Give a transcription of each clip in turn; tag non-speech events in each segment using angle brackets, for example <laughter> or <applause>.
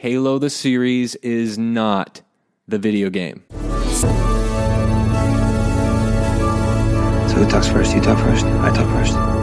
Halo the series is not the video game. So who talks first? You talk first. I talk first.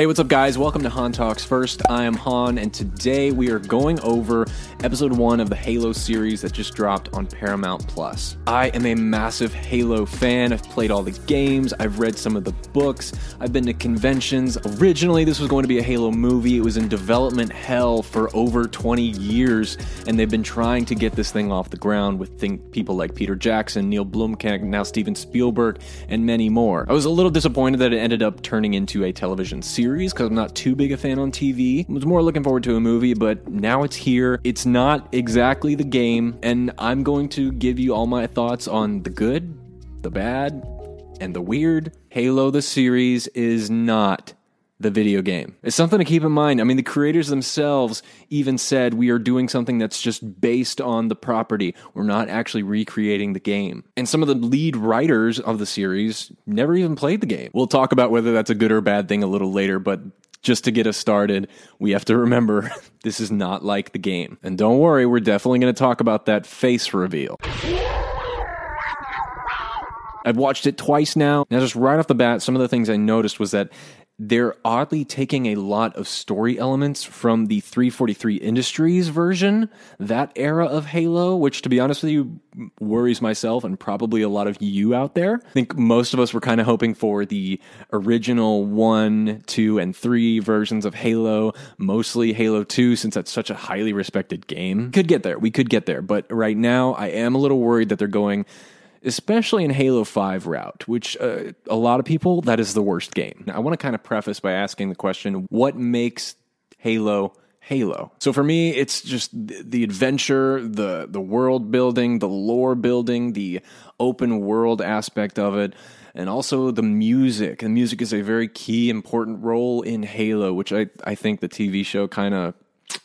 Hey, what's up, guys? Welcome to Han Talks First. I am Han, and today we are going over episode one of the Halo series that just dropped on Paramount Plus. I am a massive Halo fan. I've played all the games, I've read some of the books, I've been to conventions. Originally, this was going to be a Halo movie. It was in development hell for over 20 years, and they've been trying to get this thing off the ground with think people like Peter Jackson, Neil Blomkamp, now Steven Spielberg, and many more. I was a little disappointed that it ended up turning into a television series because I'm not too big a fan on TV. I was more looking forward to a movie, but now it's here. It's not exactly the game, and I'm going to give you all my thoughts on the good, the bad, and the weird. Halo the series is not the video game. It's something to keep in mind. I mean, the creators themselves even said we are doing something that's just based on the property. We're not actually recreating the game. And some of the lead writers of the series never even played the game. We'll talk about whether that's a good or bad thing a little later, but just to get us started, we have to remember <laughs> this is not like the game. And don't worry, we're definitely going to talk about that face reveal. I've watched it twice now. Now, just right off the bat, some of the things I noticed was that they're oddly taking a lot of story elements from the 343 Industries version, that era of Halo, which to be honest with you worries myself and probably a lot of you out there. I think most of us were kind of hoping for the original 1, 2, and 3 versions of Halo, mostly Halo 2 since that's such a highly respected game. Could get there. We could get there, but right now I am a little worried that they're going especially in Halo 5 route, which uh, a lot of people, that is the worst game. Now, I want to kind of preface by asking the question what makes Halo Halo. So for me, it's just the adventure, the the world building, the lore building, the open world aspect of it, and also the music. The music is a very key, important role in Halo, which I, I think the TV show kind of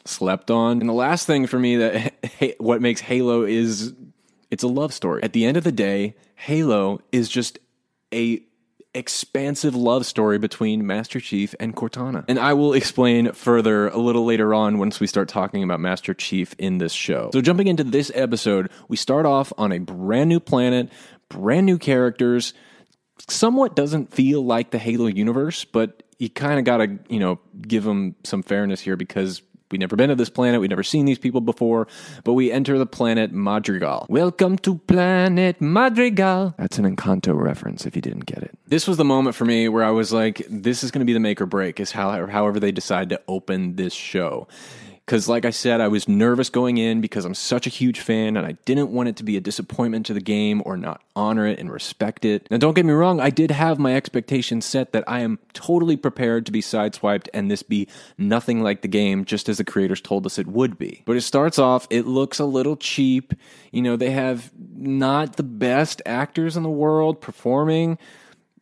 slept on. And the last thing for me that <laughs> what makes Halo is it's a love story. At the end of the day, Halo is just a expansive love story between Master Chief and Cortana. And I will explain further a little later on once we start talking about Master Chief in this show. So jumping into this episode, we start off on a brand new planet, brand new characters. Somewhat doesn't feel like the Halo universe, but you kind of got to, you know, give them some fairness here because We've never been to this planet. We've never seen these people before, but we enter the planet Madrigal. Welcome to planet Madrigal. That's an Encanto reference if you didn't get it. This was the moment for me where I was like, this is going to be the make or break, is how, however they decide to open this show. Because, like I said, I was nervous going in because I'm such a huge fan and I didn't want it to be a disappointment to the game or not honor it and respect it. Now, don't get me wrong, I did have my expectations set that I am totally prepared to be sideswiped and this be nothing like the game, just as the creators told us it would be. But it starts off, it looks a little cheap. You know, they have not the best actors in the world performing.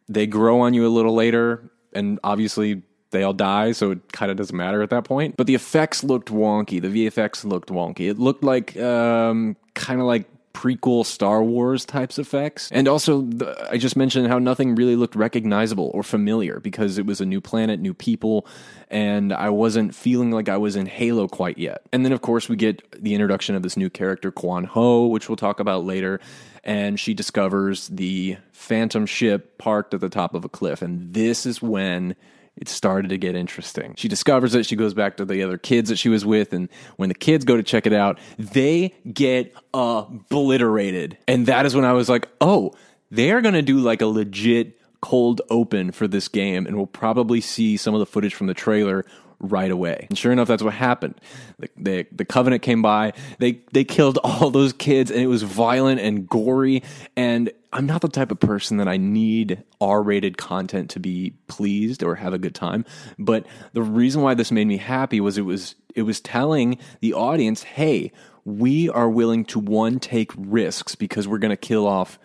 They grow on you a little later, and obviously they all die, so it kind of doesn't matter at that point. But the effects looked wonky. The VFX looked wonky. It looked like um, kind of like prequel Star Wars types effects. And also, the, I just mentioned how nothing really looked recognizable or familiar because it was a new planet, new people, and I wasn't feeling like I was in Halo quite yet. And then, of course, we get the introduction of this new character, Kwan Ha, which we'll talk about later. And she discovers the Phantom ship parked at the top of a cliff. And this is when it started to get interesting. She discovers it. She goes back to the other kids that she was with. And when the kids go to check it out, they get obliterated. And that is when I was like, oh, they're going to do like a legit cold open for this game. And we'll probably see some of the footage from the trailer right away. And sure enough, that's what happened. The, the, the, Covenant came by, they, they killed all those kids, and it was violent and gory. And I'm not the type of person that I need R rated content to be pleased or have a good time. But the reason why this made me happy was it was it was telling the audience, hey, we are willing to one take risks because we're going to kill off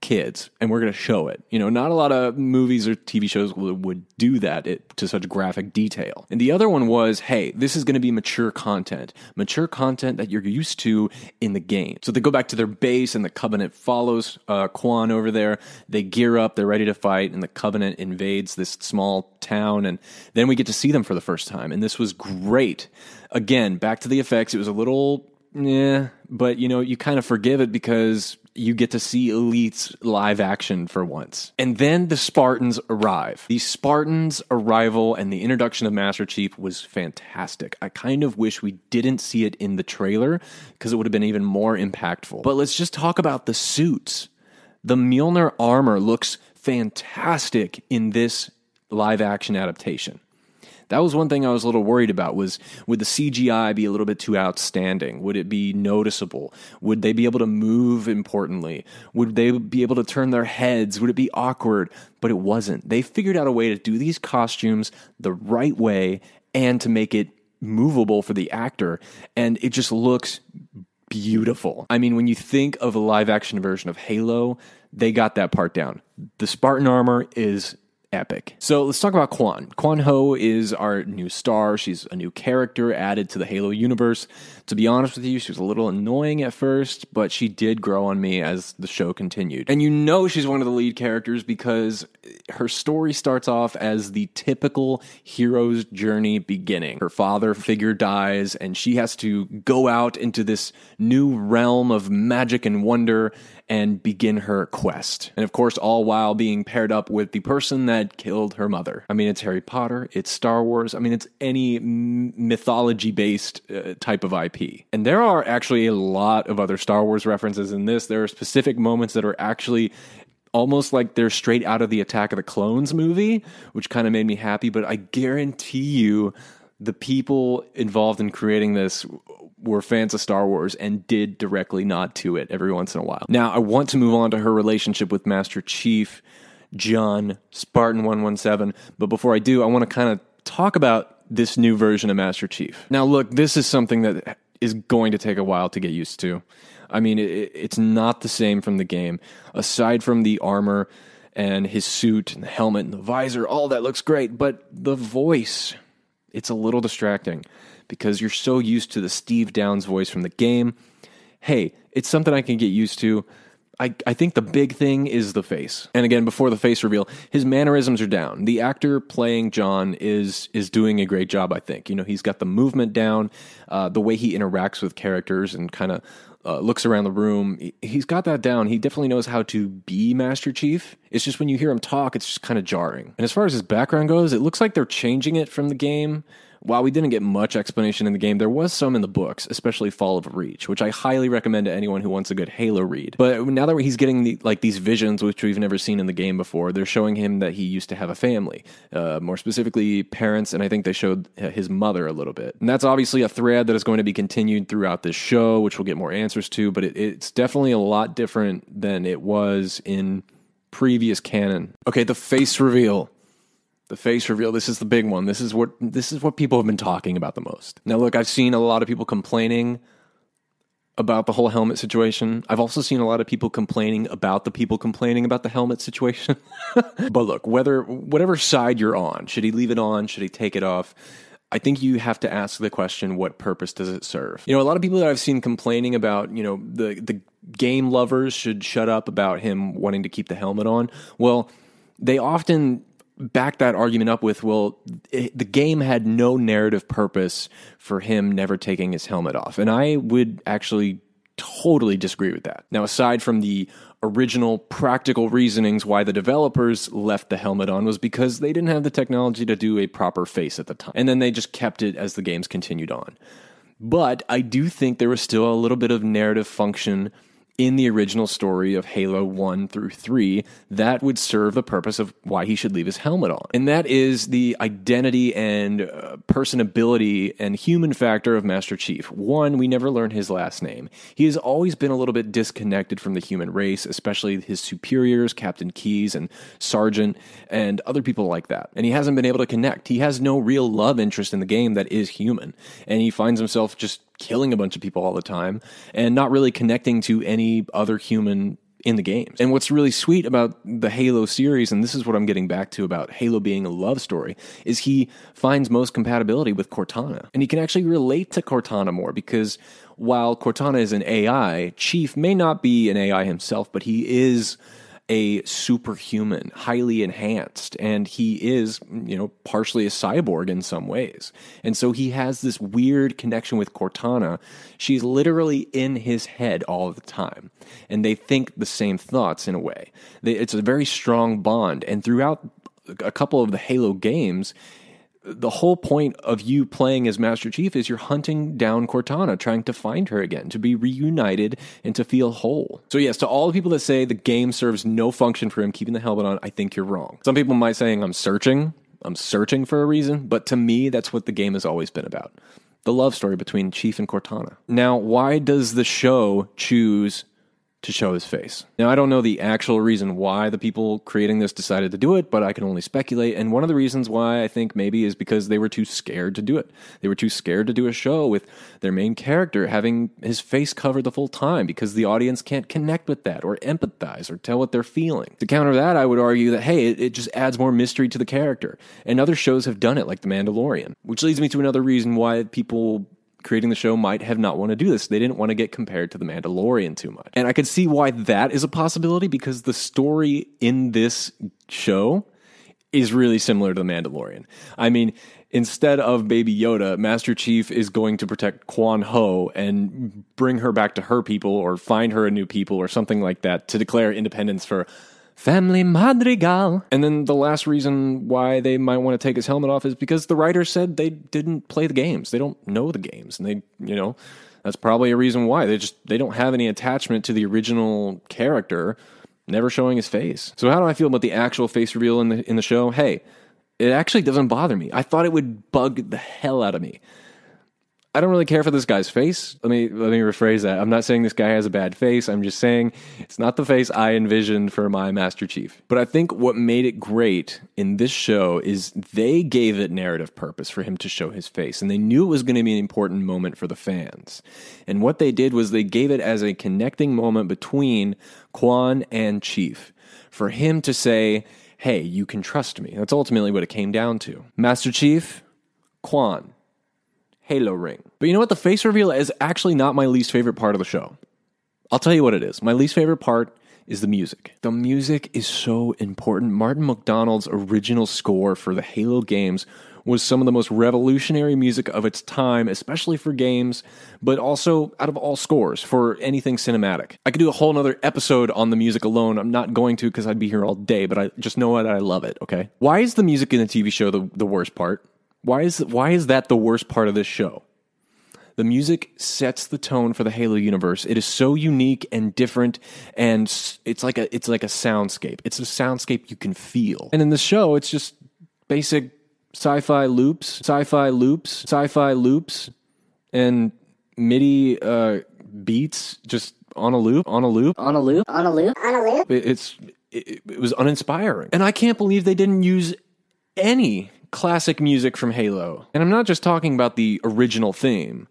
kids and we're going to show it. You know, not a lot of movies or TV shows would, would do that it, to such graphic detail. And the other one was, hey, this is going to be mature content, mature content that you're used to in the game. So they go back to their base and the Covenant follows uh, Kwan over there. They gear up, they're ready to fight, and the Covenant invades this small town. And then we get to see them for the first time. And this was great. Again, back to the effects. It was a little yeah, but you know, you kind of forgive it because you get to see Elite's live action for once. And then the Spartans arrive. The Spartans' arrival and the introduction of Master Chief was fantastic. I kind of wish we didn't see it in the trailer because it would have been even more impactful. But let's just talk about the suits. The Mjolnir armor looks fantastic in this live action adaptation. That was one thing I was a little worried about was would the CGI be a little bit too outstanding? Would it be noticeable? Would they be able to move importantly? Would they be able to turn their heads? Would it be awkward? But it wasn't. They figured out a way to do these costumes the right way and to make it movable for the actor and it just looks beautiful. I mean, when you think of a live action version of Halo, they got that part down. The Spartan armor is epic. So let's talk about Kwan. Kwan Ha is our new star. She's a new character added to the Halo universe. To be honest with you, she was a little annoying at first, but she did grow on me as the show continued. And you know she's one of the lead characters because her story starts off as the typical hero's journey beginning. Her father figure dies, and she has to go out into this new realm of magic and wonder and begin her quest. And of course, all while being paired up with the person that killed her mother. I mean, it's Harry Potter, it's Star Wars, I mean, it's any mythology based uh, type of IP. And there are actually a lot of other Star Wars references in this. There are specific moments that are actually almost like they're straight out of the Attack of the Clones movie, which kind of made me happy. But I guarantee you, the people involved in creating this were fans of Star Wars and did directly nod to it every once in a while. Now, I want to move on to her relationship with Master Chief, John, Spartan 117. But before I do, I want to kind of talk about this new version of Master Chief. Now, look, this is something that is going to take a while to get used to. I mean, it, it's not the same from the game. Aside from the armor and his suit and the helmet and the visor, all that looks great, but the voice, it's a little distracting because you're so used to the Steve Downes voice from the game. Hey, it's something I can get used to. I, I think the big thing is the face. And again, before the face reveal, his mannerisms are down. The actor playing John is is doing a great job, I think. You know, he's got the movement down, uh, the way he interacts with characters and kind of uh, looks around the room. He's got that down. He definitely knows how to be Master Chief. It's just when you hear him talk, it's just kind of jarring. And as far as his background goes, it looks like they're changing it from the game while we didn't get much explanation in the game, there was some in the books, especially Fall of Reach, which I highly recommend to anyone who wants a good Halo read. But now that he's getting the, like these visions, which we've never seen in the game before, they're showing him that he used to have a family, uh, more specifically parents, and I think they showed uh, his mother a little bit. And that's obviously a thread that is going to be continued throughout this show, which we'll get more answers to. But it, it's definitely a lot different than it was in previous canon. Okay, the face reveal the face reveal this is the big one. This is what this is what people have been talking about the most. Now look i've seen a lot of people complaining about the whole helmet situation. I've also seen a lot of people complaining about the people complaining about the helmet situation. <laughs> But look whether whatever side you're on should he leave it on? Should he take it off? I think you have to ask the question what purpose does it serve? You know, a lot of people that I've seen complaining about, you know, the the game lovers should shut up about him wanting to keep the helmet on. Well, they often back that argument up with well it, the game had no narrative purpose for him never taking his helmet off. And i would actually totally disagree with that. Now aside from the original practical reasonings why the developers left the helmet on was because they didn't have the technology to do a proper face at the time. And then they just kept it as the games continued on. But i do think there was still a little bit of narrative function in the original story of Halo 1 through 3 that would serve the purpose of why he should leave his helmet on. And that is the identity and uh, personability and human factor of Master Chief. One, we never learn his last name. He has always been a little bit disconnected from the human race, especially his superiors, Captain Keyes and Sergeant, and other people like that. And he hasn't been able to connect. He has no real love interest in the game that is human. And he finds himself just killing a bunch of people all the time and not really connecting to any other human in the games. And what's really sweet about the Halo series, and this is what I'm getting back to about Halo being a love story, is he finds most compatibility with Cortana. And he can actually relate to Cortana more because while Cortana is an AI, Chief may not be an AI himself, but he is a superhuman, highly enhanced, and he is, you know, partially a cyborg in some ways. And so he has this weird connection with Cortana. She's literally in his head all the time, and they think the same thoughts in a way. It's a very strong bond, and throughout a couple of the Halo games, the whole point of you playing as Master Chief is you're hunting down Cortana, trying to find her again, to be reunited and to feel whole. So, yes, to all the people that say the game serves no function for him keeping the helmet on, I think you're wrong. Some people might saying I'm searching, I'm searching for a reason, but to me, that's what the game has always been about. The love story between Chief and Cortana. Now, why does the show choose to show his face. Now, I don't know the actual reason why the people creating this decided to do it, but I can only speculate. And one of the reasons why I think maybe is because they were too scared to do it. They were too scared to do a show with their main character having his face covered the full time because the audience can't connect with that or empathize or tell what they're feeling. To counter that, I would argue that, hey, it, it just adds more mystery to the character. And other shows have done it, like The Mandalorian, which leads me to another reason why people creating the show might have not want to do this. They didn't want to get compared to The Mandalorian too much. And I could see why that is a possibility because the story in this show is really similar to The Mandalorian. I mean, instead of Baby Yoda, Master Chief is going to protect Kwan Ha and bring her back to her people or find her a new people or something like that to declare independence for Family Madrigal. And then the last reason why they might want to take his helmet off is because the writer said they didn't play the games. They don't know the games. And they, you know, that's probably a reason why. They just they don't have any attachment to the original character, never showing his face. So how do I feel about the actual face reveal in the in the show? Hey, it actually doesn't bother me. I thought it would bug the hell out of me. I don't really care for this guy's face. Let me let me rephrase that. I'm not saying this guy has a bad face. I'm just saying it's not the face I envisioned for my Master Chief. But I think what made it great in this show is they gave it narrative purpose for him to show his face, and they knew it was going to be an important moment for the fans. And what they did was they gave it as a connecting moment between Kwan and Chief for him to say, "Hey, you can trust me." That's ultimately what it came down to. Master Chief, Kwan Halo ring. But you know what? The face reveal is actually not my least favorite part of the show. I'll tell you what it is. My least favorite part is the music. The music is so important. Martin O'Donnell's original score for the Halo games was some of the most revolutionary music of its time, especially for games, but also out of all scores for anything cinematic. I could do a whole other episode on the music alone. I'm not going to because I'd be here all day, but I just know that I love it, okay? Why is the music in the TV show the, the worst part? Why is why is that the worst part of this show? The music sets the tone for the Halo universe. It is so unique and different, and it's like a it's like a soundscape. It's a soundscape you can feel. And in the show, it's just basic sci-fi loops, sci-fi loops, sci-fi loops, and MIDI uh, beats just on a loop, on a loop, on a loop, on a loop, on a loop. It's it, it was uninspiring, and I can't believe they didn't use any classic music from Halo. And I'm not just talking about the original theme.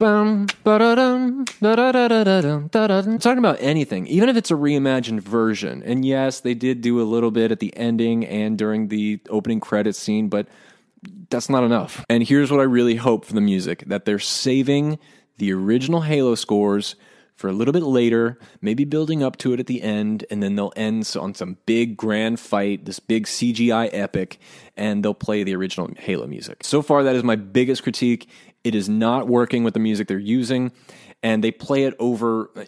I'm talking about anything, even if it's a reimagined version. And yes, they did do a little bit at the ending and during the opening credits scene, but that's not enough. And here's what I really hope for the music that they're saving the original Halo scores for a little bit later, maybe building up to it at the end, and then they'll end on some big grand fight, this big CGI epic, and they'll play the original Halo music. So far, that is my biggest critique. It is not working with the music they're using, and they play it over uh,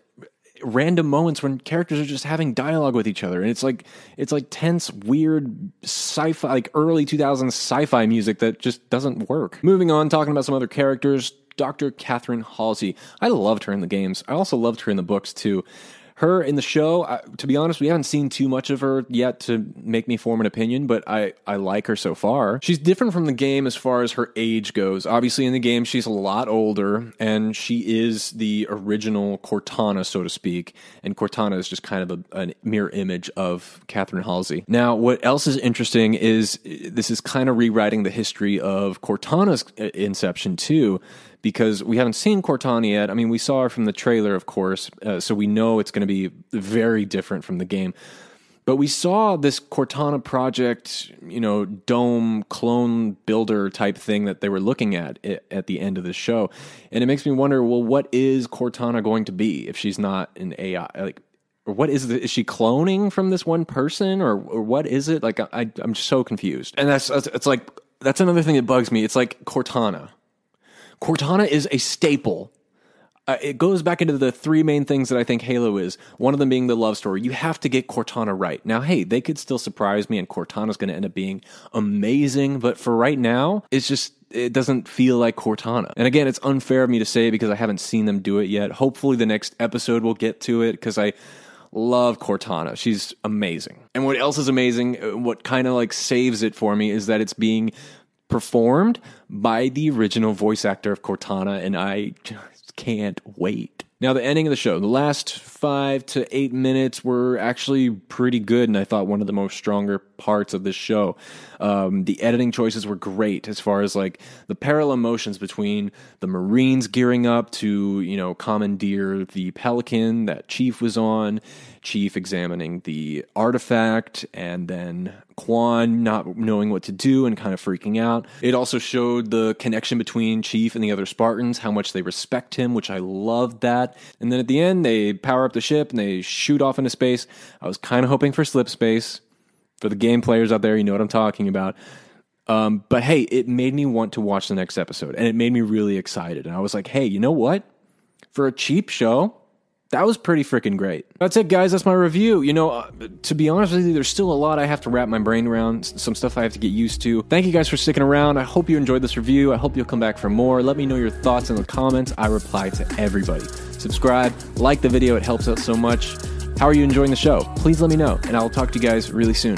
random moments when characters are just having dialogue with each other and it's like it's like tense weird sci-fi like early 2000s sci-fi music that just doesn't work moving on talking about some other characters Dr. Catherine Halsey. I loved her in the games. I also loved her in the books too. Her in the show, uh, to be honest, we haven't seen too much of her yet to make me form an opinion, but I, I like her so far. She's different from the game as far as her age goes. Obviously, in the game, she's a lot older, and she is the original Cortana, so to speak. And Cortana is just kind of a, a mirror image of Catherine Halsey. Now, what else is interesting is this is kind of rewriting the history of Cortana's uh, inception, too because we haven't seen Cortana yet. I mean, we saw her from the trailer, of course, uh, so we know it's going to be very different from the game. But we saw this Cortana project, you know, dome clone builder type thing that they were looking at at the end of the show. And it makes me wonder, well, what is Cortana going to be if she's not an AI? Like, or what is it? Is she cloning from this one person, or, or what is it? Like, I, I'm so confused. And that's it's like that's another thing that bugs me. It's like Cortana. Cortana is a staple uh, it goes back into the three main things that I think Halo is. One of them being the love story. You have to get Cortana right. Now, hey, they could still surprise me, and Cortana's going to end up being amazing. But for right now, it's just it doesn't feel like Cortana. And again, it's unfair of me to say because I haven't seen them do it yet. Hopefully, the next episode will get to it because I love Cortana. She's amazing. And what else is amazing? Uh, what kind of like saves it for me is that it's being performed by the original voice actor of Cortana, and I just can't wait. Now, the ending of the show, the last five to eight minutes were actually pretty good, and I thought one of the most stronger parts of this show. Um, the editing choices were great as far as like the parallel motions between the Marines gearing up to, you know, commandeer the Pelican that Chief was on, Chief examining the artifact, and then Kwan not knowing what to do and kind of freaking out. It also showed the connection between Chief and the other Spartans, how much they respect him, which I loved that. And then at the end, they power up the ship and they shoot off into space. I was kind of hoping for slip space. For the game players out there, you know what I'm talking about. Um, but hey, it made me want to watch the next episode and it made me really excited. And I was like, hey, you know what? For a cheap show, that was pretty freaking great. That's it, guys. That's my review. You know, uh, to be honest with you, there's still a lot I have to wrap my brain around, some stuff I have to get used to. Thank you guys for sticking around. I hope you enjoyed this review. I hope you'll come back for more. Let me know your thoughts in the comments. I reply to everybody. Subscribe, like the video, it helps out so much. How are you enjoying the show? Please let me know, and I'll talk to you guys really soon.